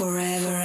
forever.